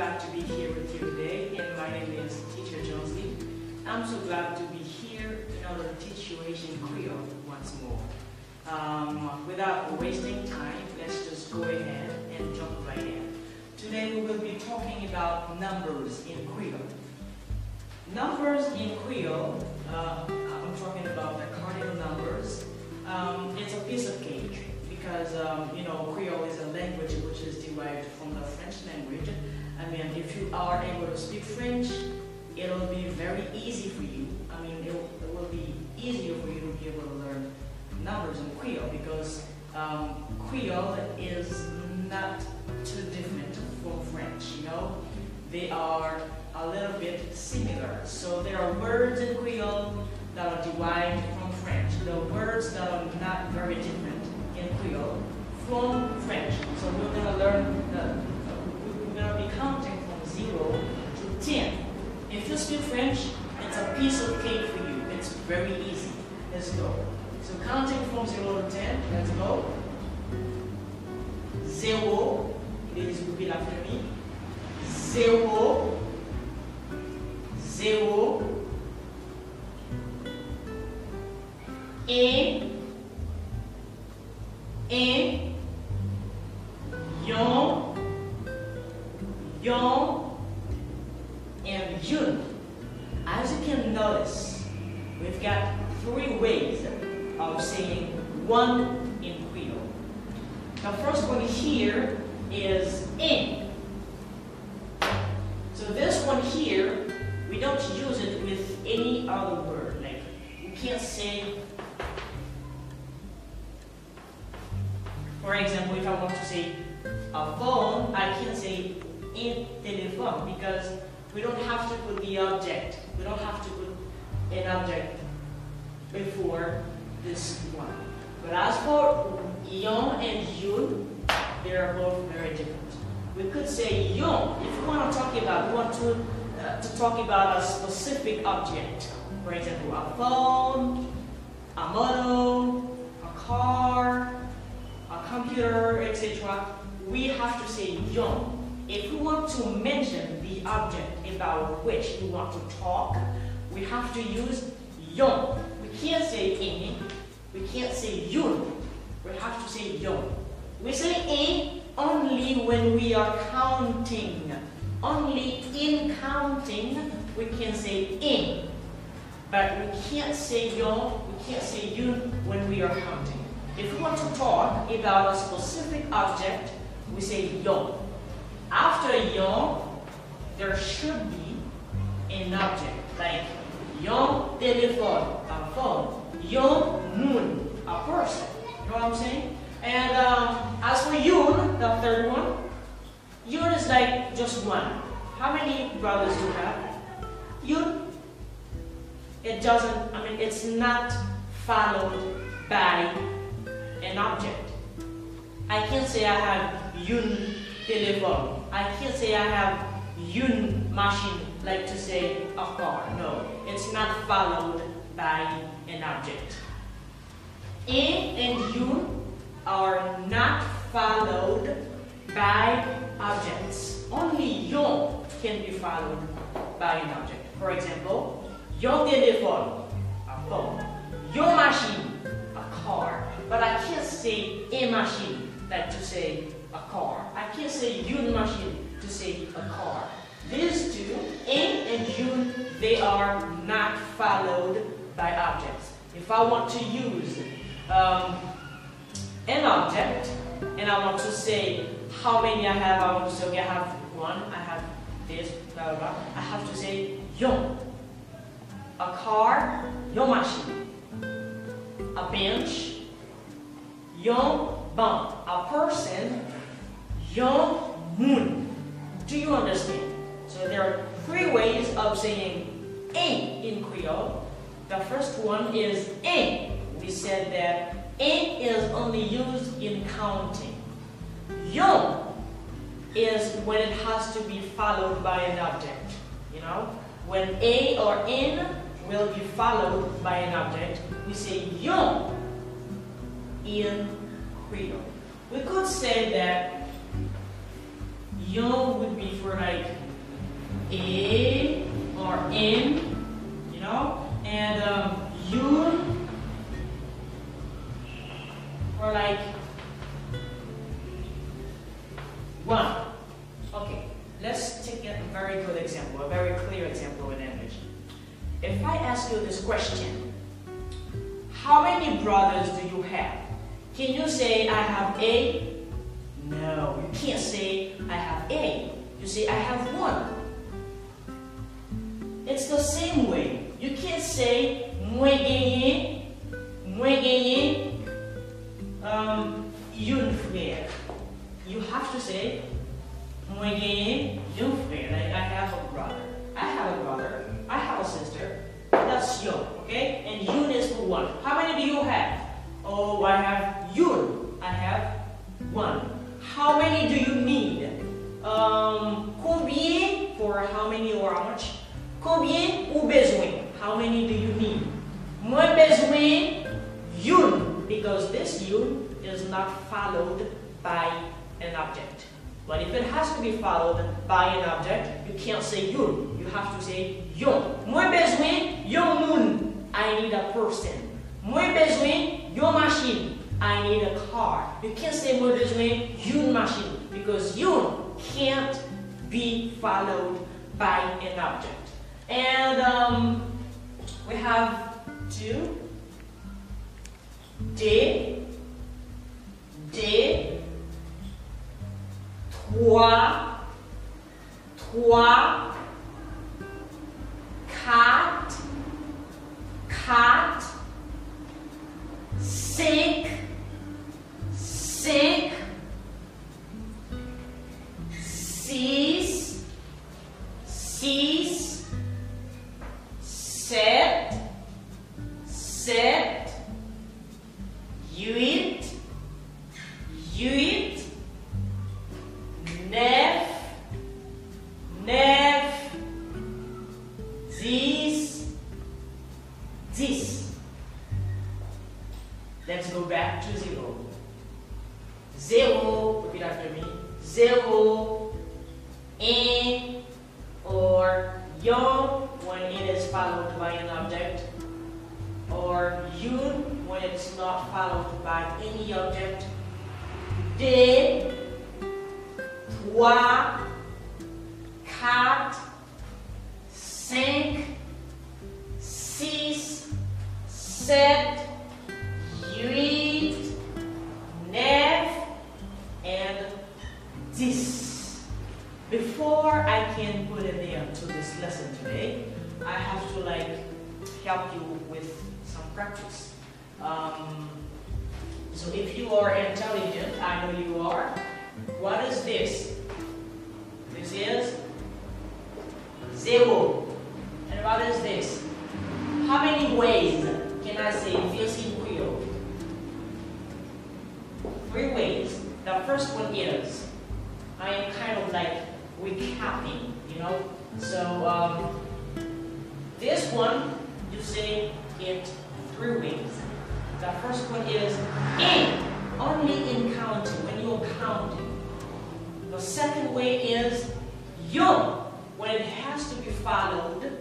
glad to be here with you today, and my name is Teacher Jonesy. I'm so glad to be here in order to teach you Haitian Creole once more. Um, without wasting time, let's just go ahead and jump right in. Today we will be talking about numbers in Creole. Numbers in Creole, uh, I'm talking about the cardinal numbers. Um, it's a piece of cake because um, you know Creole is a language which is derived from the French language. I mean, if you are able to speak French, it'll be very easy for you. I mean, it will, it will be easier for you to be able to learn numbers in Creole because um, Creole is not too different from French. You know, they are a little bit similar. So there are words in Creole that are derived from French. There are words that are not very different in Creole from French. So we're to learn, the, to be counting from 0 to 10. If you speak French, it's a piece of cake for you. It's very easy. Let's go. So counting from 0 to 10, let's go. 0, please repeat after me. 0, 0, un, un, yon, and yun. As you can notice, we've got three ways of saying one in Creole. The first one here is in. So this one here, we don't use it with any other word. Like you can't say, for example, if I want to say a phone, I can't say in telephone because we don't have to put the object. We don't have to put an object before this one. But as for yon and yun, they are both very different. We could say yon if we want to talk about, we want to, uh, to talk about a specific object. For example, a phone, a motor, a car, a computer, etc. We have to say yon. If we want to mention the object about which we want to talk, we have to use yon. We can't say in, we can't say yun. We have to say yon. We say in only when we are counting. Only in counting we can say in. But we can't say yon, we can't say yun when we are counting. If we want to talk about a specific object, we say yon. After yon, there should be an object like yon telephone, a phone, yon moon, a person. You know what I'm saying? And um, as for yun, the third one, yun is like just one. How many brothers do you have? Yun, it doesn't, I mean, it's not followed by an object. I can't say I have yun telephone. I can't say I have yun machine, like to say a car. No, it's not followed by an object. In and yun are not followed by objects. Only yon can be followed by an object. For example, your telephone, a phone. Your machine, a car. But I can't say a machine, like to say a car. I can't say yun machine to say a car. These two, in and yun, they are not followed by objects. If I want to use um, an object and I want to say how many I have, I want to say, okay, I have one, I have this, blah, blah, blah. I have to say yon. A car, yon machine. A bench, yon bank. A person, yon moon. Do you understand? So there are three ways of saying in in Creole. The first one is in. We said that in is only used in counting. Yon is when it has to be followed by an object. You know, when a or in will be followed by an object, we say yon in Creole. We could say that Yon would be for like a or in, you know, and um, yun for like one. Okay, let's take a very good example, a very clear example in English. If I ask you this question, how many brothers do you have? Can you say I have a? No, you can't say I have a. You say I have one. It's the same way. You can't say moi gagné, moi gagné, um, une frère. You have to say moi gagné, une frère. Like I have a brother. But if it has to be followed by an object, you can't say yun. You have to say yon. Moi besoin yon moun. I need a person. Moi besoin yon machine. I need a car. You can't say moi besoin yon machine because yun can't be followed by an object. And um, we have two. D. Trois. Quatre. Quatre. Cinq. Cinq. Six. Six. Sept. In, or yon when it is followed by an object, or you when it's not followed by any object. Deux, trois, quatre, cinq, six, sept, Before I can put an end to this lesson today, I have to like help you with some practice. Um, so if you are intelligent, I know you are. What is this? This is zero. And what is this? How many ways can I say this Creole? Three ways. The first one is I am kind of like recapping, you know. So um, this one you say it three ways. The first one is in, only in counting, when you're counting. The second way is yon, when it has to be followed,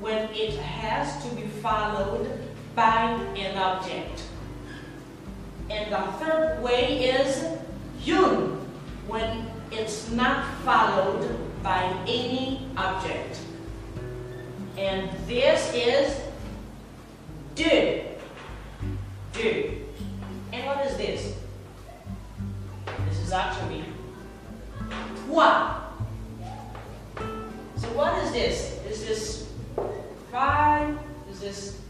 when it has to be followed by an object. And the third way is yun, when it's not followed by any object. And this is do. Do. And what is this? This is actually toi. So what is this? Is this five? Is this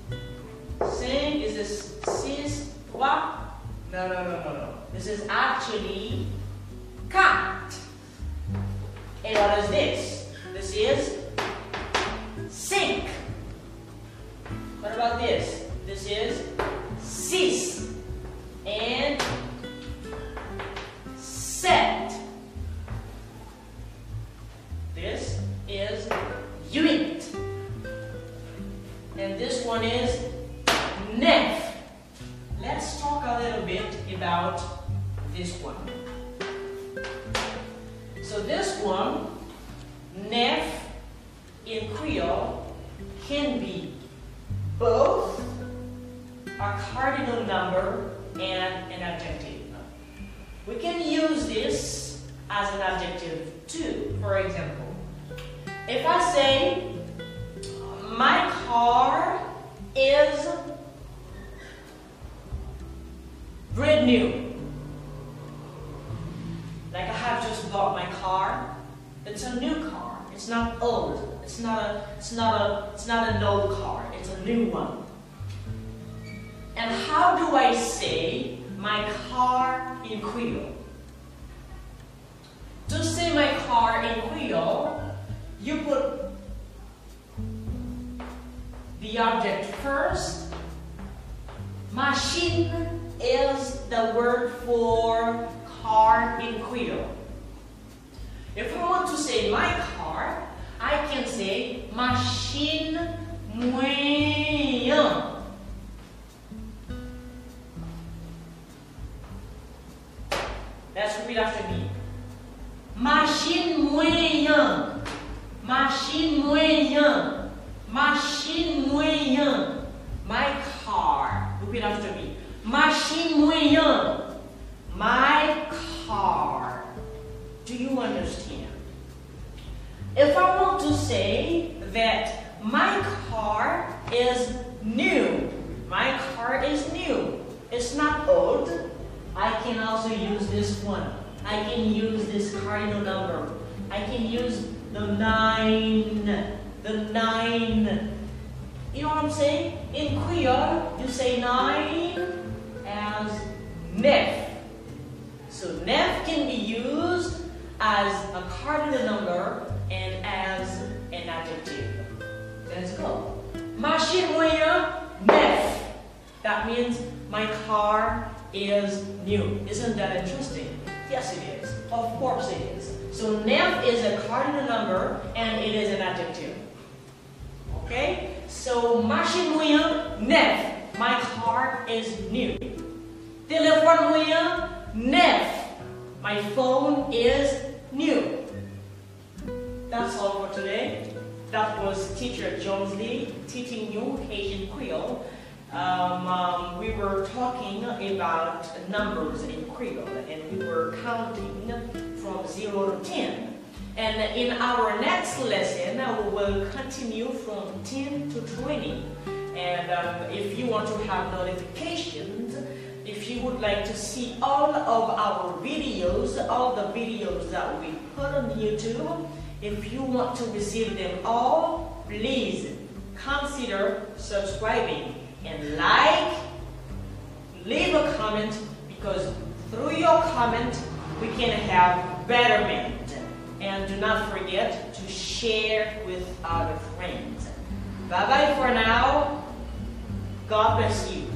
cinq? Is this six? Trois? No, no, no, no, no. This is actually quatre. And what is this? This is sink. What about this? This is can be both a cardinal number and an adjective. We can use this as an adjective too. For example, if I say, my car is brand new. Like I have just bought my car. It's a new car. It's not old. It's not a it's not a it's not an old car. It's a new one. And how do I say my car in Creole? To say my car in Creole, you put the object first. Machine is the word for car in Creole. If I want to say my car, I can say machine moyen. Let's repeat after me. Machine moyen. Machine moyen. Machine that my car is new, my car is new, it's not old, I can also use this one. I can use this cardinal number. I can use the nine, the nine. You know what I'm saying? In Creole, you say nine as nef. So nef can be used as a cardinal number and as an adjective. Let's go. Machine moyen nef. That means my car is new. Isn't that interesting? Yes, it is. Of course it is. So nef is a cardinal number and it is an adjective. Okay? So machine moyen nef. My car is new. Téléphone moyen nef. My phone is new. That's all for today. That was teacher Jones Lee teaching you Haitian Creole. Um, um, we were talking about numbers in Creole and we were counting from 0 to 10. And in our next lesson, we will continue from 10 to 20. And um, if you want to have notifications, if you would like to see all of our videos, all the videos that we put on YouTube, if you want to receive them all, please consider subscribing and like, leave a comment because through your comment we can have betterment. And do not forget to share with other friends. Bye bye for now. God bless you.